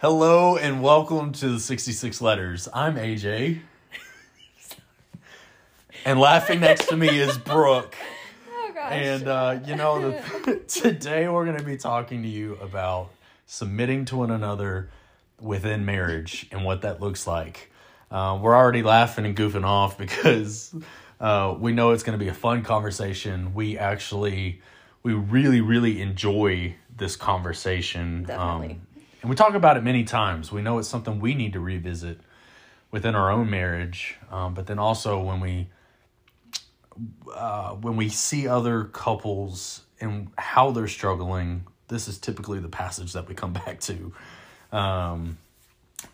Hello and welcome to the 66 Letters. I'm AJ. and laughing next to me is Brooke. Oh gosh. And, uh, you know, the, today we're going to be talking to you about submitting to one another within marriage and what that looks like. Uh, we're already laughing and goofing off because uh, we know it's going to be a fun conversation. We actually, we really, really enjoy this conversation. Definitely. Um, and we talk about it many times. We know it's something we need to revisit within our own marriage, um, but then also when we uh, when we see other couples and how they're struggling, this is typically the passage that we come back to. Um,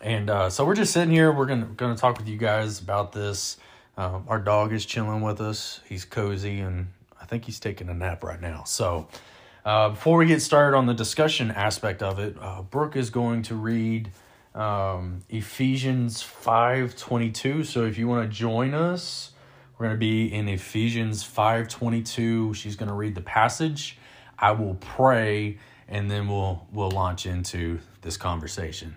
and uh, so we're just sitting here. We're gonna gonna talk with you guys about this. Uh, our dog is chilling with us. He's cozy, and I think he's taking a nap right now. So uh, before we get started on the discussion aspect of it, uh, Brooke is going to read um, Ephesians five twenty two. So if you want to join us, we're going to be in Ephesians five twenty two. She's going to read the passage. I will pray, and then we'll we'll launch into this conversation.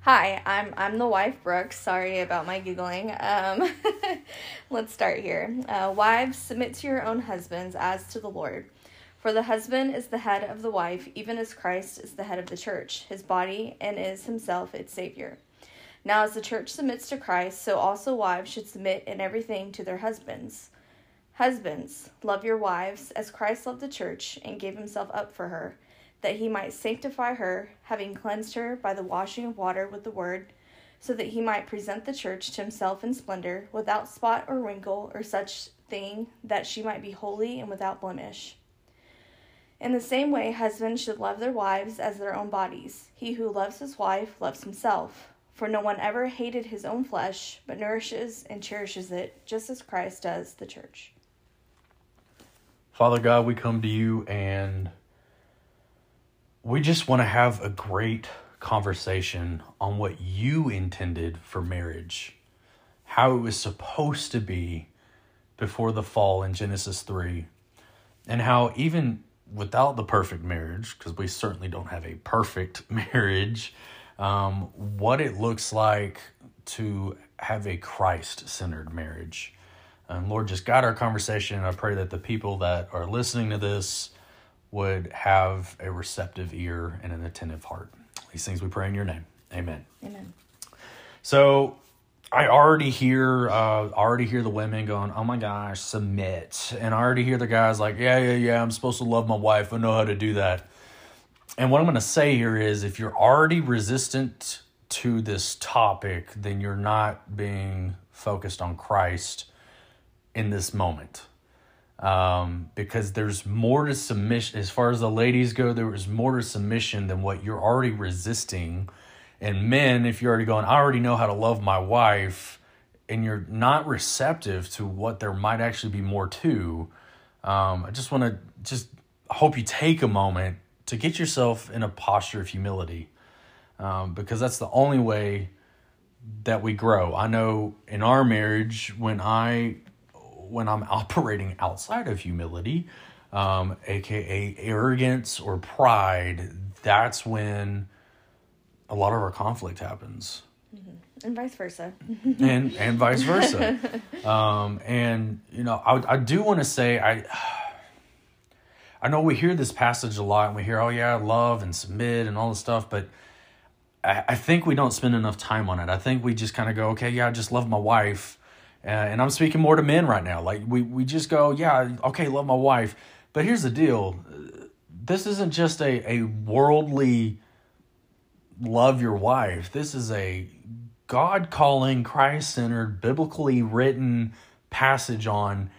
Hi, I'm I'm the wife, Brooke. Sorry about my giggling. Um, let's start here. Uh, wives, submit to your own husbands as to the Lord. For the husband is the head of the wife, even as Christ is the head of the church, his body, and is himself its Savior. Now, as the church submits to Christ, so also wives should submit in everything to their husbands. Husbands, love your wives as Christ loved the church and gave himself up for her that he might sanctify her, having cleansed her by the washing of water with the word, so that he might present the church to himself in splendor, without spot or wrinkle or such thing, that she might be holy and without blemish. In the same way, husbands should love their wives as their own bodies. He who loves his wife loves himself. For no one ever hated his own flesh, but nourishes and cherishes it, just as Christ does the church. Father God, we come to you and we just want to have a great conversation on what you intended for marriage, how it was supposed to be before the fall in Genesis 3, and how even without the perfect marriage, because we certainly don't have a perfect marriage, um, what it looks like to have a Christ centered marriage. And Lord, just guide our conversation. I pray that the people that are listening to this would have a receptive ear and an attentive heart. These things we pray in your name. Amen. Amen. So I already hear uh already hear the women going, Oh my gosh, submit. And I already hear the guys like, Yeah, yeah, yeah, I'm supposed to love my wife. I know how to do that. And what I'm gonna say here is if you're already resistant to this topic, then you're not being focused on Christ in this moment um, because there's more to submission as far as the ladies go there is more to submission than what you're already resisting and men if you're already going i already know how to love my wife and you're not receptive to what there might actually be more to um, i just want to just hope you take a moment to get yourself in a posture of humility um, because that's the only way that we grow. I know in our marriage when i when I'm operating outside of humility, um, aka arrogance or pride, that's when a lot of our conflict happens. Mm-hmm. And vice versa. and and vice versa. um, and you know, I I do want to say I I know we hear this passage a lot and we hear, oh yeah, love and submit and all this stuff, but I, I think we don't spend enough time on it. I think we just kind of go, okay, yeah, I just love my wife uh, and I'm speaking more to men right now. Like we we just go, yeah, okay, love my wife, but here's the deal: this isn't just a a worldly love your wife. This is a God calling, Christ centered, biblically written passage on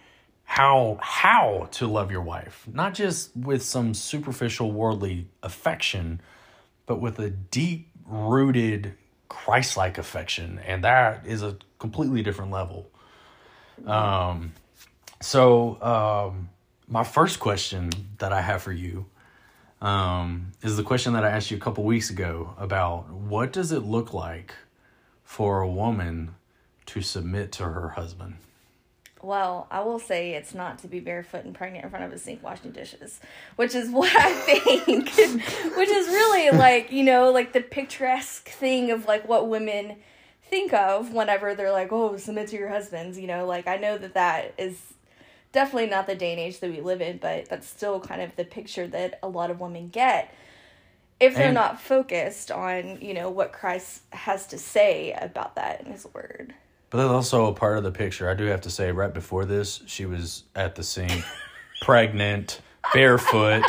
how how to love your wife, not just with some superficial worldly affection, but with a deep rooted Christ-like affection, and that is a completely different level. Um, so um, my first question that I have for you um, is the question that I asked you a couple weeks ago about what does it look like for a woman to submit to her husband? Well, I will say it's not to be barefoot and pregnant in front of a sink washing dishes, which is what I think, which is really like, you know, like the picturesque thing of like what women think of whenever they're like, oh, submit to your husbands, you know, like I know that that is definitely not the day and age that we live in, but that's still kind of the picture that a lot of women get if they're And- not focused on, you know, what Christ has to say about that in his word. But that's also a part of the picture. I do have to say, right before this, she was at the sink, pregnant, barefoot.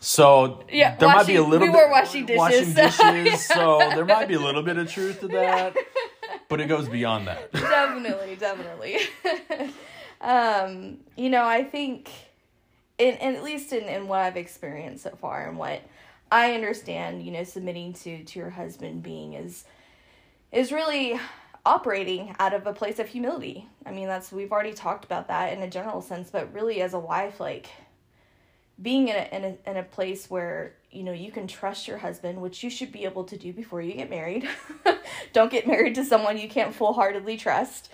So Yeah, there might be a little we bit washing dishes, washing so- dishes. So there might be a little bit of truth to that, but it goes beyond that. definitely, definitely. Um, you know, I think, in, in at least in, in what I've experienced so far and what I understand, you know, submitting to to your husband being is is really operating out of a place of humility. I mean, that's we've already talked about that in a general sense, but really as a wife, like being in a, in a in a place where you know you can trust your husband, which you should be able to do before you get married. Don't get married to someone you can't full heartedly trust.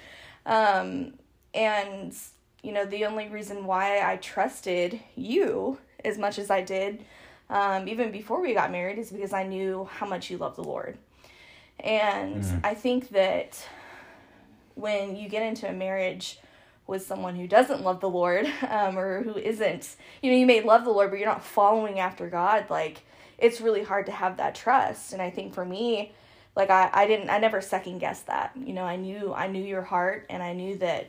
Um, and you know the only reason why I trusted you as much as I did, um, even before we got married, is because I knew how much you love the Lord. And I think that when you get into a marriage with someone who doesn't love the Lord, um, or who isn't, you know, you may love the Lord, but you're not following after God, like, it's really hard to have that trust. And I think for me, like, I, I didn't, I never second guessed that. You know, I knew, I knew your heart, and I knew that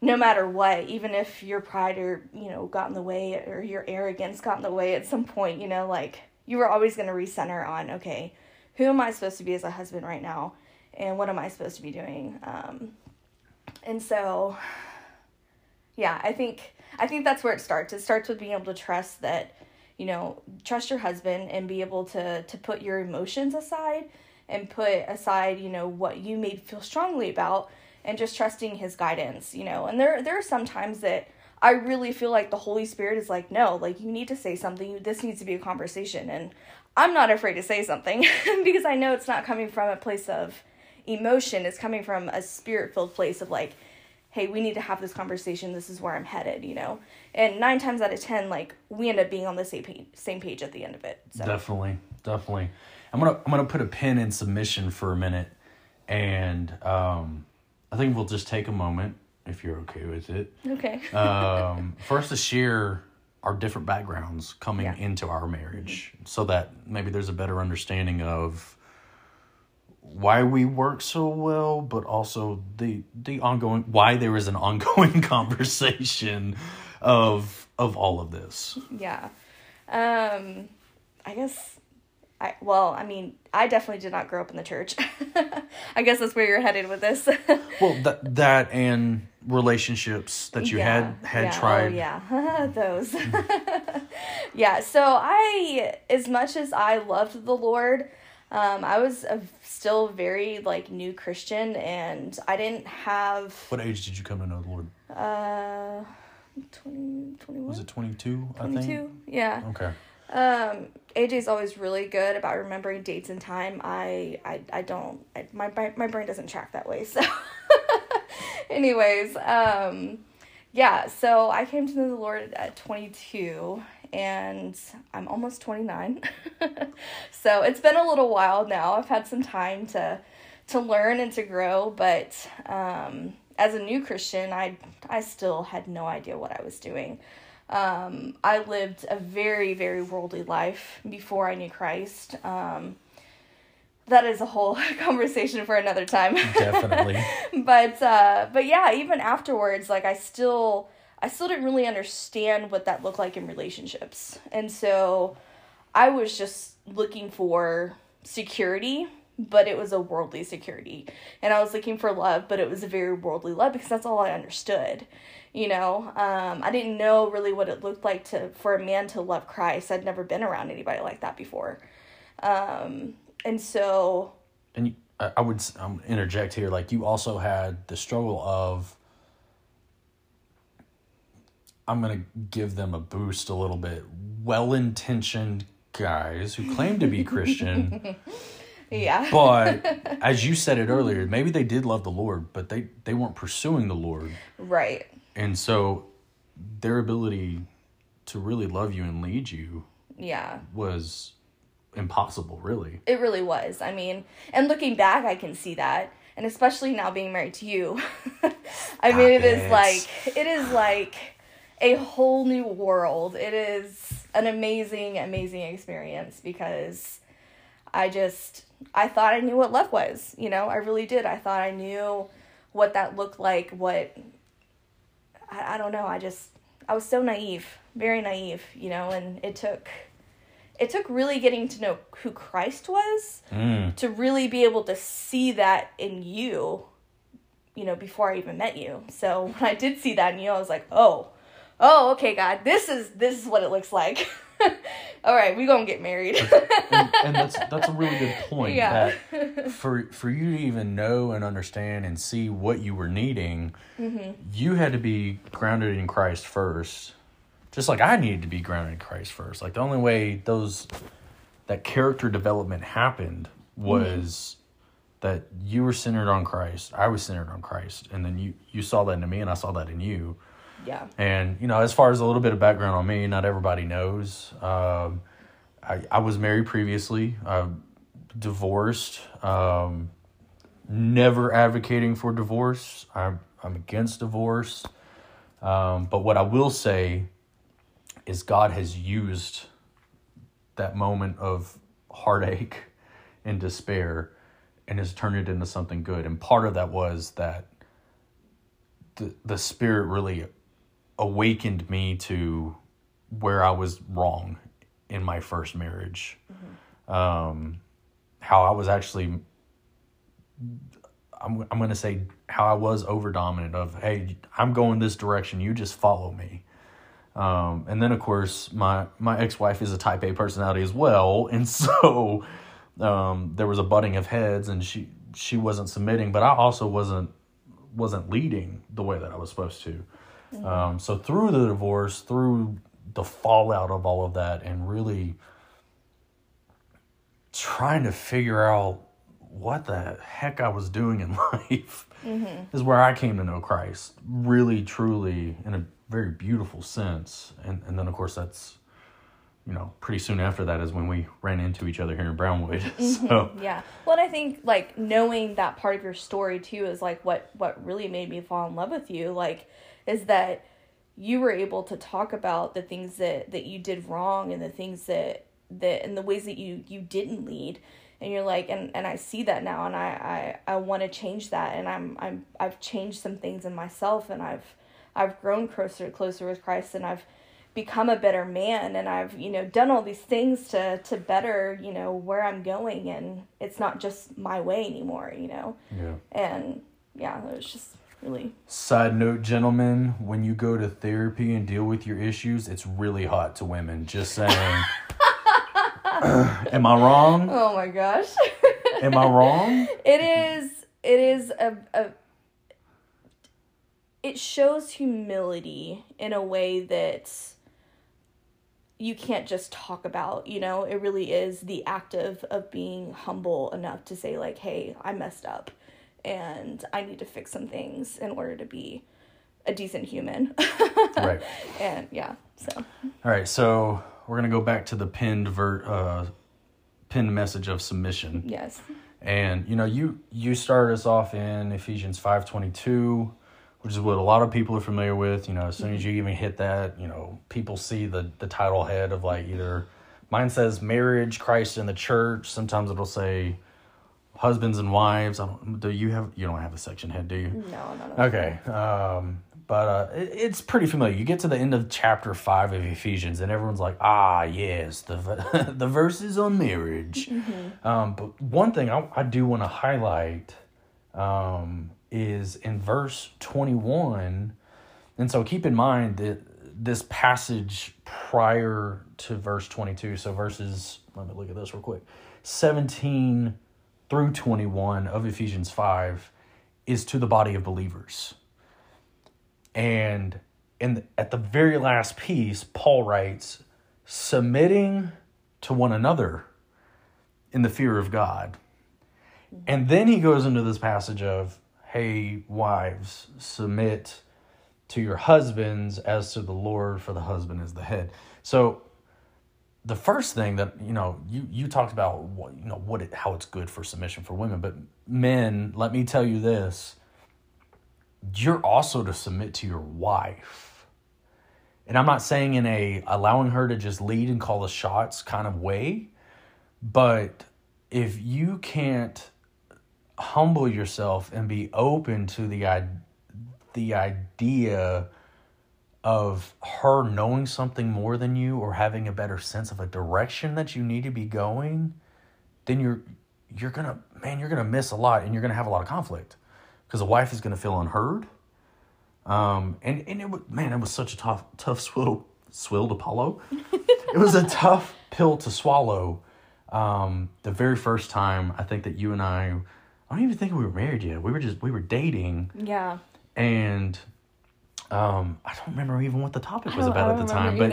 no matter what, even if your pride or, you know, got in the way or your arrogance got in the way at some point, you know, like, you were always going to recenter on, okay, who am I supposed to be as a husband right now? And what am I supposed to be doing? Um, and so, yeah, I think I think that's where it starts. It starts with being able to trust that, you know, trust your husband and be able to to put your emotions aside and put aside, you know, what you may feel strongly about and just trusting his guidance, you know. And there there are some times that I really feel like the Holy Spirit is like, no, like you need to say something. This needs to be a conversation. And I'm not afraid to say something because I know it's not coming from a place of emotion. It's coming from a spirit filled place of like, hey, we need to have this conversation. This is where I'm headed, you know? And nine times out of 10, like, we end up being on the same page, same page at the end of it. So, Definitely, definitely. I'm gonna I'm gonna put a pin in submission for a minute, and um, I think we'll just take a moment if you're okay with it. okay. um, for us to share our different backgrounds coming Yeah. Mm-hmm. into our marriage so that maybe there's a better understanding of why we work so well but also the the ongoing why there is an ongoing conversation of of all of this Yeah. Um I guess I well, I mean, I definitely did not grow up in the church. I guess that's where you're headed with this. well that that and relationships that you had had yeah. tried Oh, yeah, those. yeah. So I, as much as I loved the Lord, um, I was a still very like new Christian, and I didn't have what age did you come to know the lord uh, 20, 21? was it 22 i think 22? Yeah. okay Um, AJ's always really good about remembering dates and time. I, I, I don't. I, my my brain doesn't track that way. So, anyways, um, yeah. So I came to know the Lord at twenty two, and I'm almost twenty nine. so it's been a little while now. I've had some time to to learn and to grow, but um, as a new Christian, I I still had no idea what I was doing. Um, I lived a very, very worldly life before I knew Christ. Um, that is a whole conversation for another time. definitely but uh, but yeah, even afterwards, like I still I still didn't really understand what that looked like in relationships, and so I was just looking for security, but it was a worldly security, and I was looking for love, but it was a very worldly love because that's all I understood. You know, um, I didn't know really what it looked like to for a man to love Christ. I'd never been around anybody like that before, um, and so and you, I I would um, interject here. Like you also had the struggle of, I'm gonna give them a boost a little bit. Well-intentioned guys who claim to be Christian, Yeah. But as you said it earlier, maybe they did love the Lord, but they they weren't pursuing the Lord. right. And so their ability to really love you and lead you Yeah. was impossible, really. It really was. I mean, and looking back, I can see that. And especially now being married to you. I mean, it is it. like, it is like a whole new world. It is an amazing, amazing experience because I just, I thought I knew what love was. You know, I really did. I thought I knew what that looked like, what, I, I don't know. I just, I was so naive, very naive, you know, and it took, it took really getting to know who Christ was Mm. to really be able to see that in you, you know, before I even met you. So when I did see that in you, I was like, oh, oh, okay, God, this is this is what it looks like. All right, we gonna get married. and, and that's that's a really good point. Yeah. That for for you to even know and understand and see what you were needing, Mm-hmm. you had to be grounded in Christ first. Just like I needed to be grounded in Christ first. Like the only way those that character development happened was that you were centered on Christ. I was centered on Christ, and then you you saw that in me, and I saw that in you. Yeah, And you know, as far as a little bit of background on me, not everybody knows. Um, I I was married previously, uh, divorced. Um, never advocating for divorce. I'm I'm against divorce. Um, but what I will say is God has used that moment of heartache and despair and has turned it into something good. And part of that was that the the spirit really awakened me to where I was wrong in my first marriage. Um, how I was actually, I'm, I'm going to say how I was over dominant of, hey, I'm going this direction. You just follow me. Um, and then of course my, my ex-wife is a type A personality as well. And so, um, there was a butting of heads and she, she wasn't submitting, but I also wasn't, wasn't leading the way that I was supposed to. Mm-hmm. Um, so through the divorce, through the fallout of all of that, and really trying to figure out what the heck I was doing in life mm-hmm. is where I came to know Christ, really, truly, in a very beautiful sense. And and then of course that's, you know, pretty soon after that is when we ran into each other here in Brownwood. Mm-hmm. So yeah. Well, and I think like knowing that part of your story too is like what what really made me fall in love with you. Like, is that you were able to talk about the things that that you did wrong and the things that that and the ways that you you didn't lead and you're like and and I see that now and I I I want to change that and I'm I'm I've changed some things in myself and I've I've grown closer closer with Christ and I've become a better man and I've you know done all these things to to better you know where I'm going and it's not just my way anymore you know yeah. and yeah it was just really Side note, gentlemen, when you go to therapy and deal with your issues, it's really hot to women. Just saying. Am I wrong? oh my gosh Am I wrong? it is it is a, a it shows humility in a way that you can't just talk about you know it really is the act of of being humble enough to say like hey i messed up and i need to fix some things in order to be a decent human Right. and yeah so All right. So we're gonna go back to the pinned ver- uh, pinned message of submission. yes And you know, you you started us off in Ephesians five twenty two, which is what a lot of people are familiar with. You know, as soon as you even hit that, you know, people see the the title head of like either mine says marriage, Christ and the church. Sometimes it'll say husbands and wives. I don't. Do you have? You don't have a section head, do you? no no no Okay. Um, but uh, it, it's pretty familiar. You get to the end of chapter five of Ephesians, and everyone's like, "Ah, yes, the the verses on marriage." Um, but one thing I, I do want to highlight um, is in verse twenty one, and so keep in mind that this passage prior to verse twenty two. So verses. Let me look at this real quick. Seventeen through twenty one of Ephesians five is to the body of believers. And in at the very last piece, Paul writes, submitting to one another in the fear of God. And then he goes into this passage of, hey, wives, submit to your husbands as to the Lord, for the husband is the head. So the first thing that you know you you talked about what you know what it, how it's good for submission for women but men let me tell you this. You're also to submit to your wife. And i'm not saying in a allowing her to just lead and call the shots kind of way but if you can't humble yourself and be open to the the idea of her knowing something more than you or having a better sense of a direction that you need to be going, then you're you're gonna man, you're gonna miss a lot and you're gonna have a lot of conflict because the wife is gonna feel unheard. Um, and and it was man, it was such a tough tough swill swill to follow. it was a tough pill to swallow. Um, the very first time I think that you and I, I don't even think we were married yet. We were just we were dating. Yeah. And um, I don't remember even what the topic was about at the time, but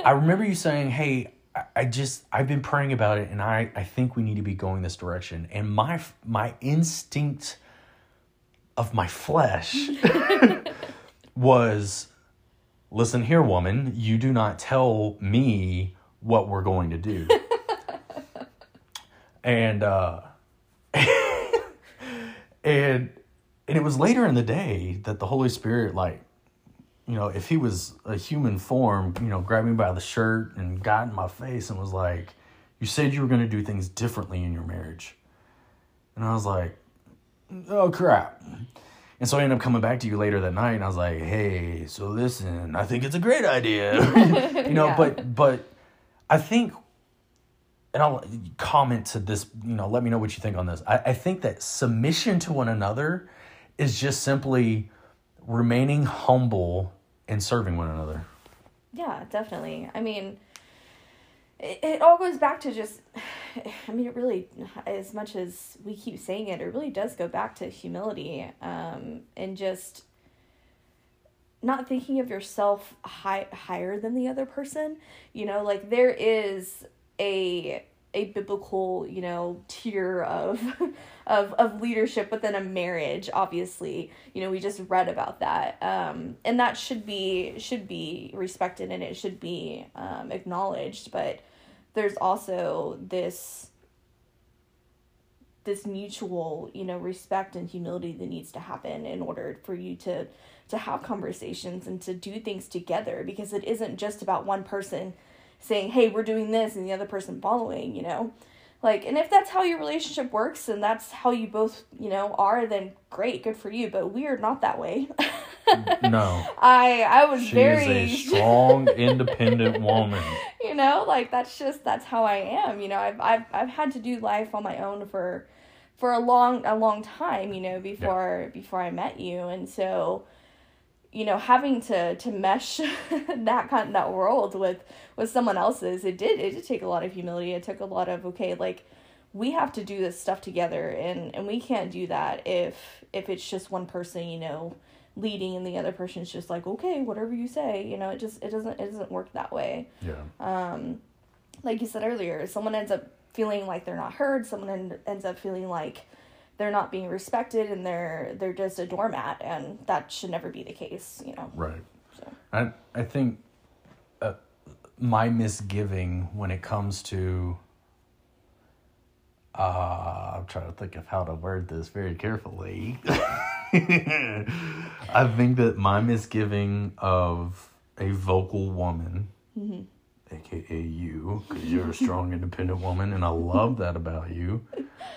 I remember you saying, "Hey, I, I just I've been praying about it, and I I think we need to be going this direction." And my my instinct of my flesh was, "Listen here, woman, you do not tell me what we're going to do." and uh, and and it was later in the day that the Holy Spirit like you know, if he was a human form, you know, grabbed me by the shirt and got in my face and was like, You said you were going to do things differently in your marriage. And I was like, Oh, crap. And so I ended up coming back to you later that night and I was like, Hey, so listen, I think it's a great idea. you know, yeah. but, but I think, and I'll comment to this, you know, let me know what you think on this. I, I think that submission to one another is just simply remaining humble and serving one another. Yeah, definitely. I mean, it, it all goes back to just, I mean, it really, as much as we keep saying it, it really does go back to humility um, and just not thinking of yourself high, higher than the other person. You know, like there is a a biblical you know tier of of of leadership within a marriage obviously. You know we just read about that. Um and that should be should be respected and it should be um acknowledged. But there's also this this mutual you know respect and humility that needs to happen in order for you to to have conversations and to do things together. Because it isn't just about one person saying, hey, we're doing this, and the other person following, you know? Like, and if that's how your relationship works and that's how you both, you know, are, then great, good for you. But we are not that way. no. I I was she very is a strong, independent woman. You know, like that's just that's how I am. You know, I've I've I've had to do life on my own for for a long a long time. You know, before yeah. before I met you, and so you know having to to mesh that kind that world with with someone else's it did it did take a lot of humility. It took a lot of okay like we have to do this stuff together and and we can't do that if if it's just one person you know leading and the other person's just like okay whatever you say you know it just it doesn't it doesn't work that way. Yeah. Um like you said earlier someone ends up feeling like they're not heard someone end, ends up feeling like they're not being respected and they're they're just a doormat and that should never be the case you know right so i i think uh, my misgiving when it comes to uh, I'm trying to think of how to word this very carefully. I think that my misgiving of a vocal woman, mm-hmm. aka you, because you're a strong, independent woman, and I love that about you,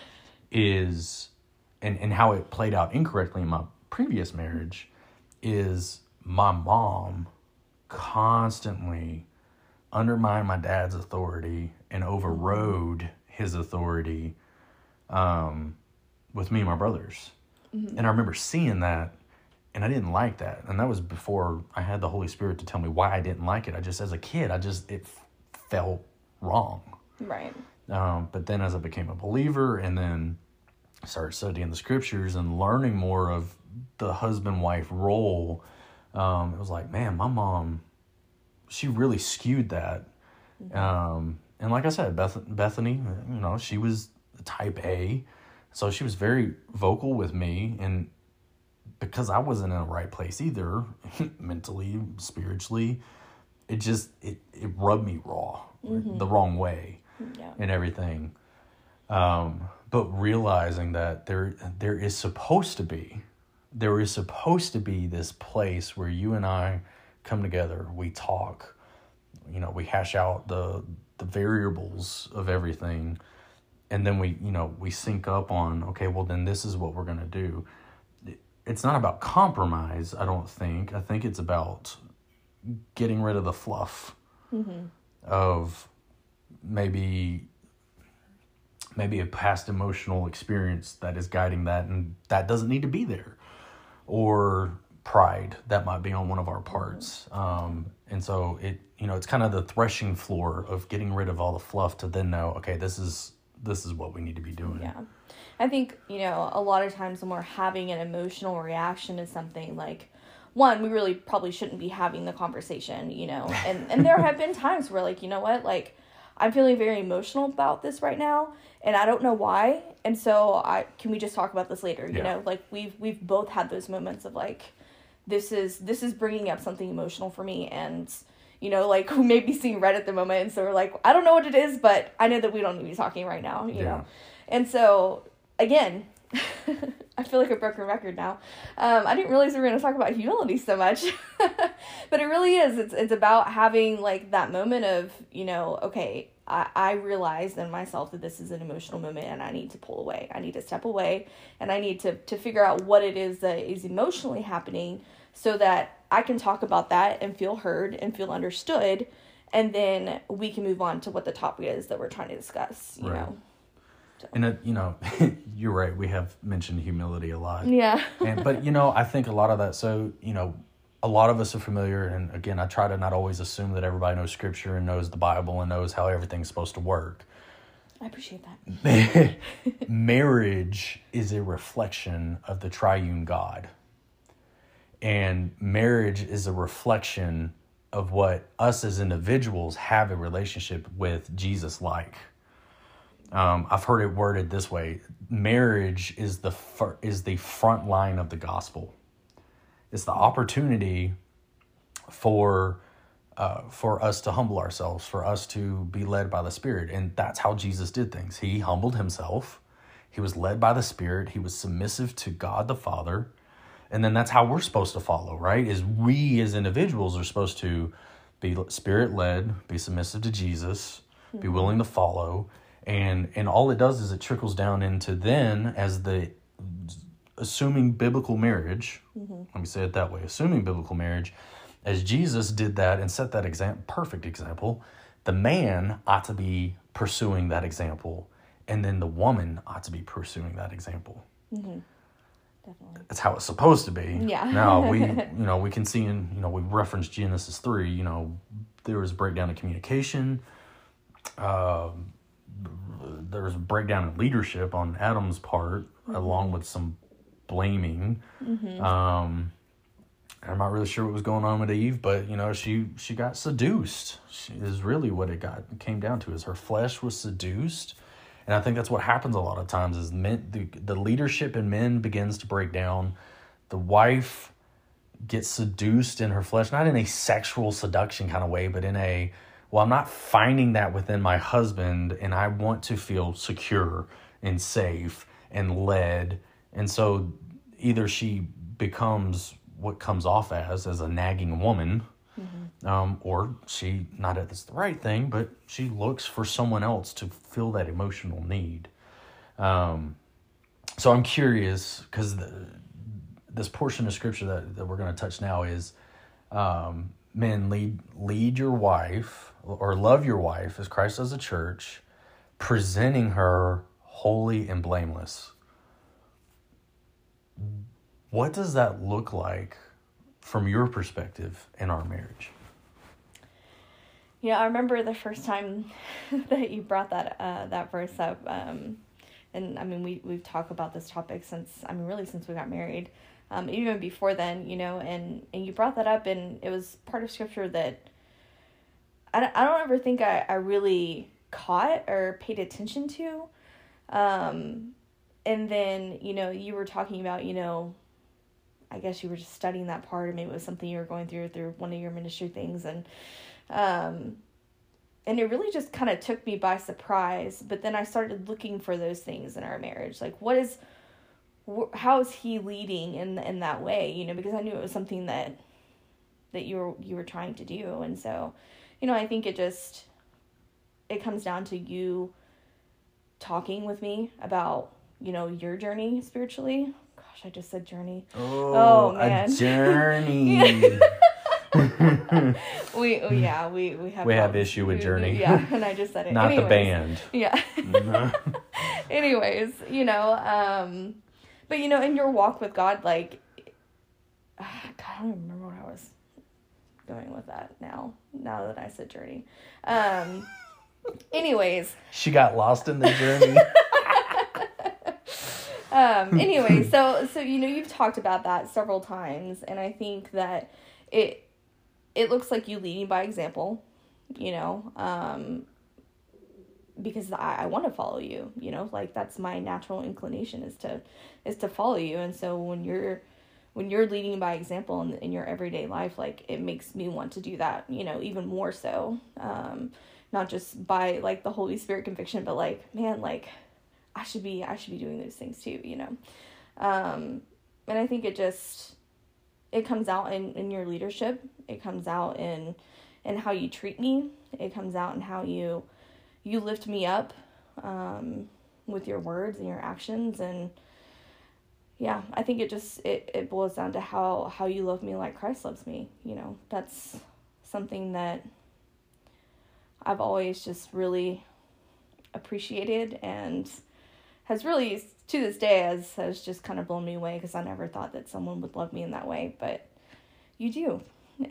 is and, and how it played out incorrectly in my previous marriage is my mom constantly undermined my dad's authority and overrode his authority um, with me and my brothers. Mm-hmm. And I remember seeing that and I didn't like that. And that was before I had the Holy Spirit to tell me why I didn't like it. I just, as a kid, I just, it felt wrong. Right. Um, but then as I became a believer and then started studying the scriptures and learning more of the husband wife role, um, it was like, man, my mom, she really skewed that. Mm-hmm. Um, and like I said, Beth- Bethany, you know, she was type A. So she was very vocal with me, and because I wasn't in the right place either, mentally, spiritually, it just it it rubbed me raw, the wrong way, Yeah. and everything. Um, but realizing that there there is supposed to be there is supposed to be this place where you and I come together, we talk, you know, we hash out the the variables of everything and then we, you know, we sync up on okay, well then this is what we're going to do. It's not about compromise, I don't think. I think it's about getting rid of the fluff mm-hmm. of maybe maybe a past emotional experience that is guiding that and that doesn't need to be there or pride that might be on one of our parts um, and so it you know it's kind of the threshing floor of getting rid of all the fluff to then know okay this is this is what we need to be doing Yeah. I think, you know, a lot of times when we're having an emotional reaction to something, like, one, we really probably shouldn't be having the conversation, you know. And and there have been times where like, you know what, like I'm feeling very emotional about this right now and I don't know why. And so I can we just talk about this later, you Yeah. know? Like we've we've both had those moments of like this is this is bringing up something emotional for me and you know like we may be seeing red at the moment and so we're like i don't know what it is but i know that we don't need to be talking right now you Yeah. know and so again i feel like a broken record now um, i didn't realize we were going to talk about humility so much but it really is it's, it's about having like that moment of you know okay I, I realize in myself that this is an emotional moment and I need to pull away. I need to step away and I need to, to figure out what it is that is emotionally happening so that I can talk about that and feel heard and feel understood. And then we can move on to what the topic is that we're trying to discuss, you Right. know? And it, you know you're right we have mentioned humility a lot. Yeah. and but you know i think a lot of that so you know a lot of us are familiar and again i try to not always assume that everybody knows scripture and knows the bible and knows how everything's supposed to work. I appreciate that. marriage is a reflection of the triune god. And marriage is a reflection of what us as individuals have a relationship with jesus like um, I've heard it worded this way: marriage is the fir- is the front line of the gospel. It's the opportunity for uh, for us to humble ourselves, for us to be led by the Spirit, and that's how Jesus did things. He humbled himself. He was led by the Spirit. He was submissive to God the Father, and then that's how we're supposed to follow. Right? Is we as individuals are supposed to be Spirit led, be submissive to Jesus, be willing to follow, and and all it does is it trickles down into then as the assuming biblical marriage let me say it that way assuming biblical marriage as jesus did that and set that example perfect example the man ought to be pursuing that example and then the woman ought to be pursuing that example Definitely. that's how it's supposed to be Yeah. now we you know we can see in you know we referenced genesis 3 you know there was a breakdown in communication um there was a breakdown in leadership on Adam's part, along with some blaming. Um, I'm not really sure what was going on with Eve, but you know, she she got seduced. She is really what it got came down to is her flesh was seduced, and I think that's what happens a lot of times is men the, the leadership in men begins to break down. The wife gets seduced in her flesh, not in a sexual seduction kind of way, but in a well, I'm not finding that within my husband, and I want to feel secure and safe and led. And so either she becomes what comes off as as a nagging woman, um, or she not that it's the right thing, but she looks for someone else to fill that emotional need. Um, so I'm curious because this portion of scripture that, that we're going to touch now is um, men lead lead your wife or love your wife as Christ does the church, presenting her holy and blameless. What does that look like from your perspective in our marriage? Yeah, I remember the first time that you brought that uh, that verse up, um, and I mean we we've talked about this topic since I mean really since we got married, um, even before then, you know, and and you brought that up, and it was part of scripture that I don't, I don't ever think I I really caught or paid attention to, um, and then you know you were talking about you know i guess you were just studying that part or maybe it was something you were going through through one of your ministry things and um and it really just kind of took me by surprise but then i started looking for those things in our marriage. Like what is wh- how is he leading in in that way you know because i knew it was something that that you were you were trying to do and so you know i think it just it comes down to you talking with me about you know your journey spiritually gosh i just said journey Oh, Oh, a man. journey. we oh, yeah we we have We have issue with We- Journey. yeah and i just said it Not the band. yeah anyways you know um but you know in your walk with god like god i don't even remember what i was going with that now now that i said journey um anyways she got lost in the journey. um anyway so so you know you've talked about that several times and i think that it it looks like you leading by example you know um because i, I want to follow you you know like that's my natural inclination is to is to follow you and so when you're when you're leading by example in, in your everyday life like it makes me want to do that you know even more so um not just by like the holy spirit conviction but like man like I should be I should be doing those things too, you know. Um, and I think it just it comes out in, in your leadership. It comes out in in how you treat me. It comes out in how you you lift me up um, with your words and your actions and yeah, I think it just it, it boils down to how how you love me like Christ loves me, you know. That's something that I've always just really appreciated and has really to this day has has just kind of blown me away because I never thought that someone would love me in that way, but you do,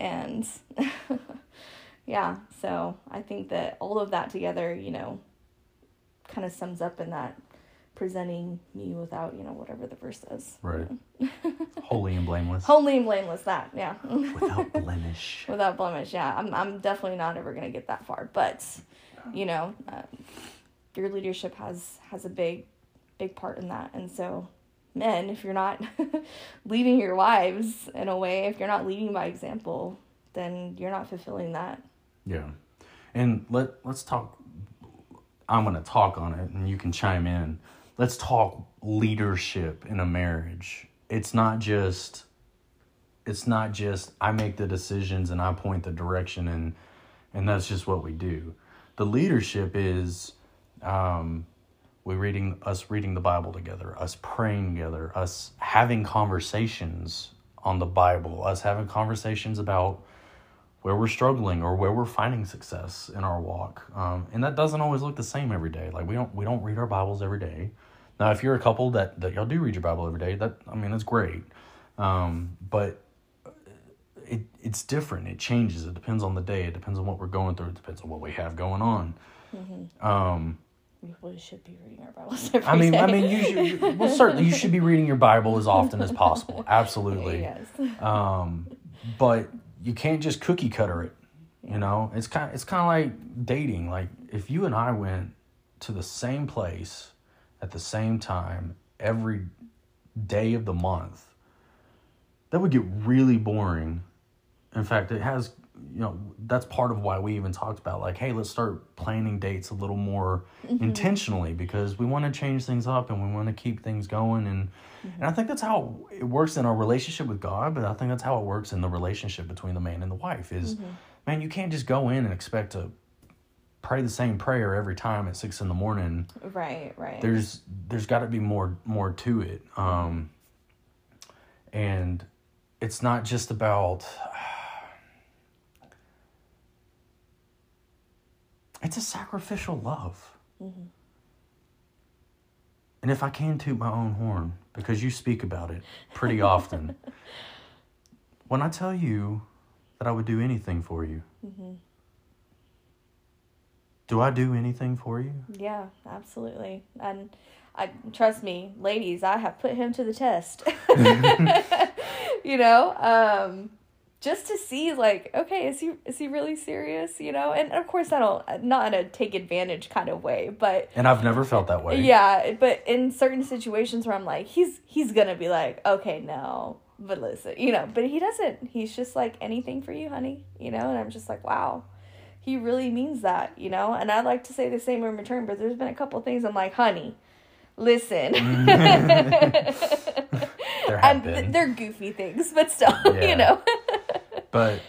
and yeah. So I think that all of that together, you know, kind of sums up in that presenting me without you know whatever the verse says. Right. Holy and blameless. Holy and blameless. That yeah. Without blemish. without blemish. Yeah, I'm I'm definitely not ever gonna get that far, but you know, uh, your leadership has has a big big part in that, and so men, if you're not leading your wives in a way, if you're not leading by example, then you're not fulfilling that. Yeah. And let let's talk I'm going to talk on it and you can chime in. Let's talk leadership in a marriage. It's not just it's not just I make the decisions and I point the direction and and that's just what we do. The leadership is um we reading us reading the Bible together, us praying together, us having conversations on the Bible, us having conversations about where we're struggling or where we're finding success in our walk. Um, and that doesn't always look the same every day. Like we don't we don't read our Bibles every day. Now, if you're a couple that that y'all do read your Bible every day, that I mean that's great. Um, but it it's different. It changes. It depends on the day. It depends on what we're going through. It depends on what we have going on. Um, We really should be reading our Bibles every I mean, I mean, you should. Well, certainly, you should be reading your Bible as often as possible. Absolutely. yes. Um, but you can't just cookie cutter it. You know, it's kind. It's kind of like dating. Like if you and I went to the same place at the same time every day of the month, that would get really boring. In fact, it has. You know, that's part of why we even talked about like, hey, let's start planning dates a little more intentionally because we want to change things up and we want to keep things going and and I think that's how it works in our relationship with God, but I think that's how it works in the relationship between the man and the wife is man, you can't just go in and expect to pray the same prayer every time at six in the morning. Right, right. There's there's gotta be more more to it. Um and it's not just about it's a sacrificial love. And if I can toot my own horn, because you speak about it pretty often, when I tell you that I would do anything for you, do I do anything for you? Yeah, absolutely. And I trust me, ladies, I have put him to the test. you know, um just to see like okay is he is he really serious you know? And of course i don't not in a take advantage kind of way but And I've never felt that way. yeah but in certain situations where i'm like he's he's gonna be like okay no but listen you know but he doesn't. He's just like anything for you honey you know? And i'm just like wow he really means that you know? And i'd like to say the same in return but there's been a couple things i'm like honey listen. Mm. There have and been. they're goofy things but still Yeah. you know but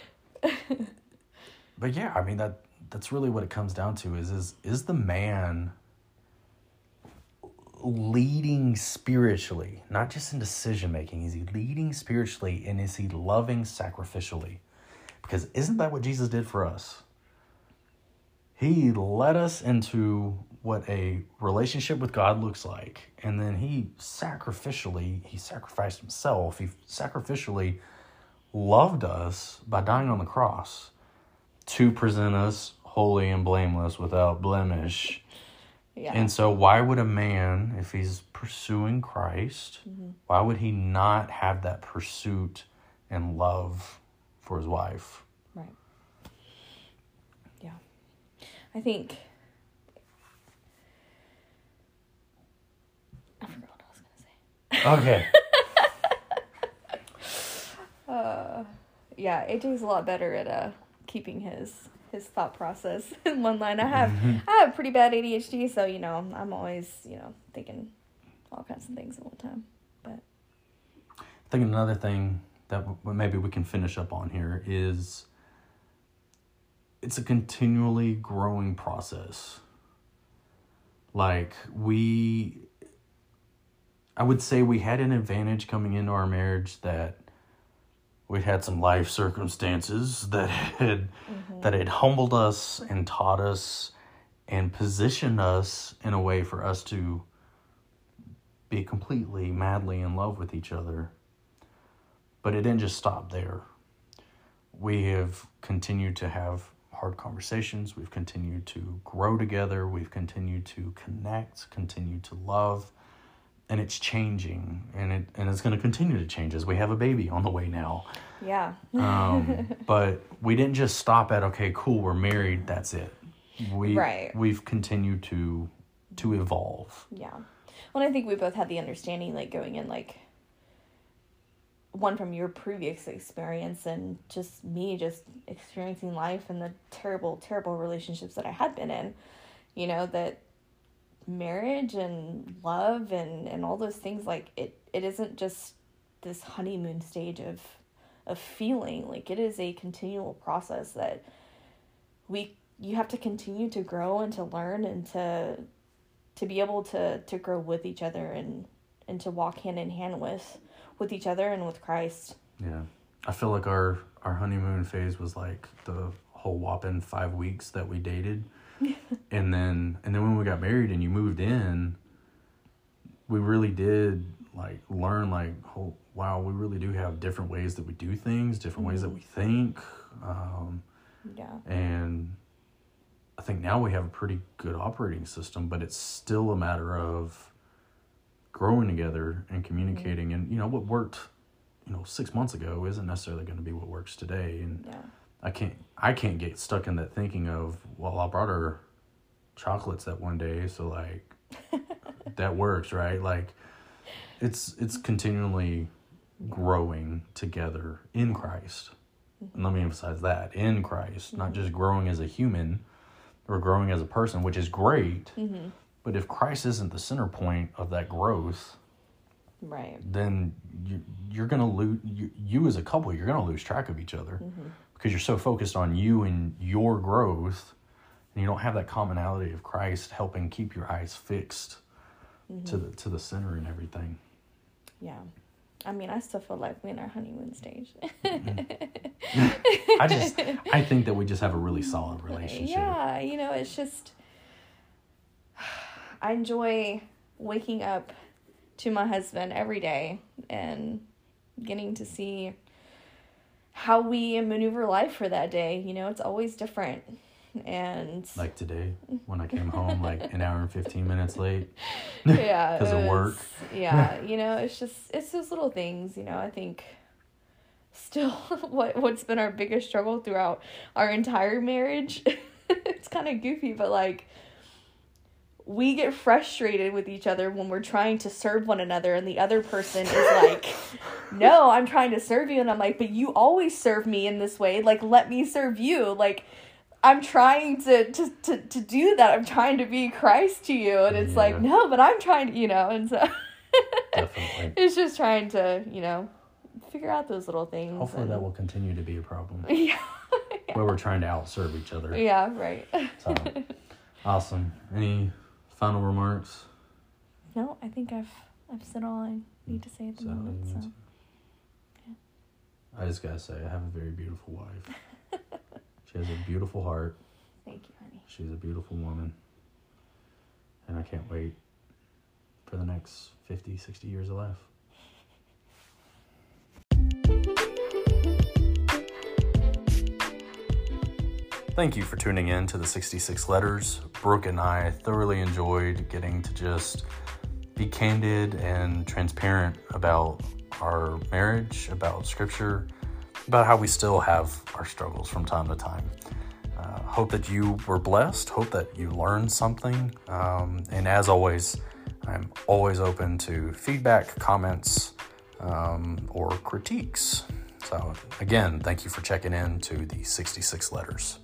but yeah i mean that that's really what it comes down to is is is the man leading spiritually not just in decision making is he leading spiritually and is he loving sacrificially? Because isn't that what jesus did for us? He led us into what a relationship with god looks like and then he sacrificially he sacrificed himself he sacrificially loved us by dying on the cross to present us holy and blameless without blemish. yeah And so, why would a man, if he's pursuing Christ, mm-hmm. why would he not have that pursuit and love for his wife? Right. Yeah. I think. I forgot what I was going to say. Okay. Uh, yeah, AJ's a lot better at uh, keeping his his thought process in one line. I have I have pretty bad ADHD, so you know I'm always you know thinking all kinds of things all the time. But I think another thing that w- maybe we can finish up on here is it's a continually growing process. Like we I would say we had an advantage coming into our marriage that we had some life circumstances that had mm-hmm. that had humbled us and taught us and positioned us in a way for us to be completely madly in love with each other. But it didn't just stop there. We have continued to have hard conversations. We've continued to grow together. We've continued to connect, continue to love. And it's changing and it and it's gonna continue to change as we have a baby on the way now. yeah, Um, but we didn't just stop at okay, cool, we're married, that's it. We Right. we've continued to to evolve. yeah. Well, I think we both had the understanding, like going in, like one from your previous experience and just me just experiencing life and the terrible, terrible relationships that I had been in. You know that marriage and love and and all those things like it it isn't just this honeymoon stage of of feeling like it is a continual process that we you have to continue to grow and to learn and to to be able to to grow with each other and and to walk hand in hand with with each other and with Christ. Yeah. I feel like our our honeymoon phase was like the whole whopping five weeks that we dated. and then and then when we got married and you moved in, we really did like learn like oh wow, we really do have different ways that we do things, different ways that we think. Um Yeah. and I think now we have a pretty good operating system, but it's still a matter of growing together and communicating. And you know what worked, you know, six months ago isn't necessarily going to be what works today. And Yeah. I can't, I can't get stuck in that thinking of, well, I brought her chocolates that one day, so like that works, right? Like it's it's continually growing together in Christ. And let me mm-hmm. emphasize that in Christ, not mm-hmm. just growing as a human or growing as a person, which is great. Mm-hmm. But if Christ isn't the center point of that growth, Right. then you, you're to lose, you, you as a couple, you're to lose track of each other because you're so focused on you and your growth. And you don't have that commonality of Christ helping keep your eyes fixed mm-hmm. to the to the center and everything. Yeah. I mean, I still feel like we're in our honeymoon stage. Mm-hmm. I just I think that we just have a really solid relationship. Yeah, you know, it's just I enjoy waking up to my husband every day and getting to see how we maneuver life for that day. You know, it's always different. And Like today when I came home like an hour and 15 minutes late. yeah, 'Cause of work. yeah, you know, it's just it's those little things. You know, I think still what what's been our biggest struggle throughout our entire marriage. it's kind of goofy, but like we get frustrated with each other when we're trying to serve one another and the other person is like no i'm trying to serve you. And i'm like but you always serve me in this way. Like let me serve you. Like i'm trying to to to, to do that. I'm trying to be christ to you. And it's like no but i'm trying to you know and so Definitely. it's just trying to you know figure out those little things Hopefully, and- that will continue to be a problem. Yeah. Where we're trying to outserve each other. yeah right. So, awesome. Any final remarks? no i think i've i've said all i need to say at the So, moment so I just gotta say, I have a very beautiful wife. she has a beautiful heart. thank you honey She's a beautiful woman. And I can't wait for the next 50, 60 years of life. Thank you for tuning in to the 66 Letters. Brooke and I thoroughly enjoyed getting to just be candid and transparent about our marriage, about scripture, about how we still have our struggles from time to time. Uh, hope that you were blessed. Hope that you learned something. Um, and as always, I'm always open to feedback, comments, um, or critiques. So, again, thank you for checking in to the 66 letters.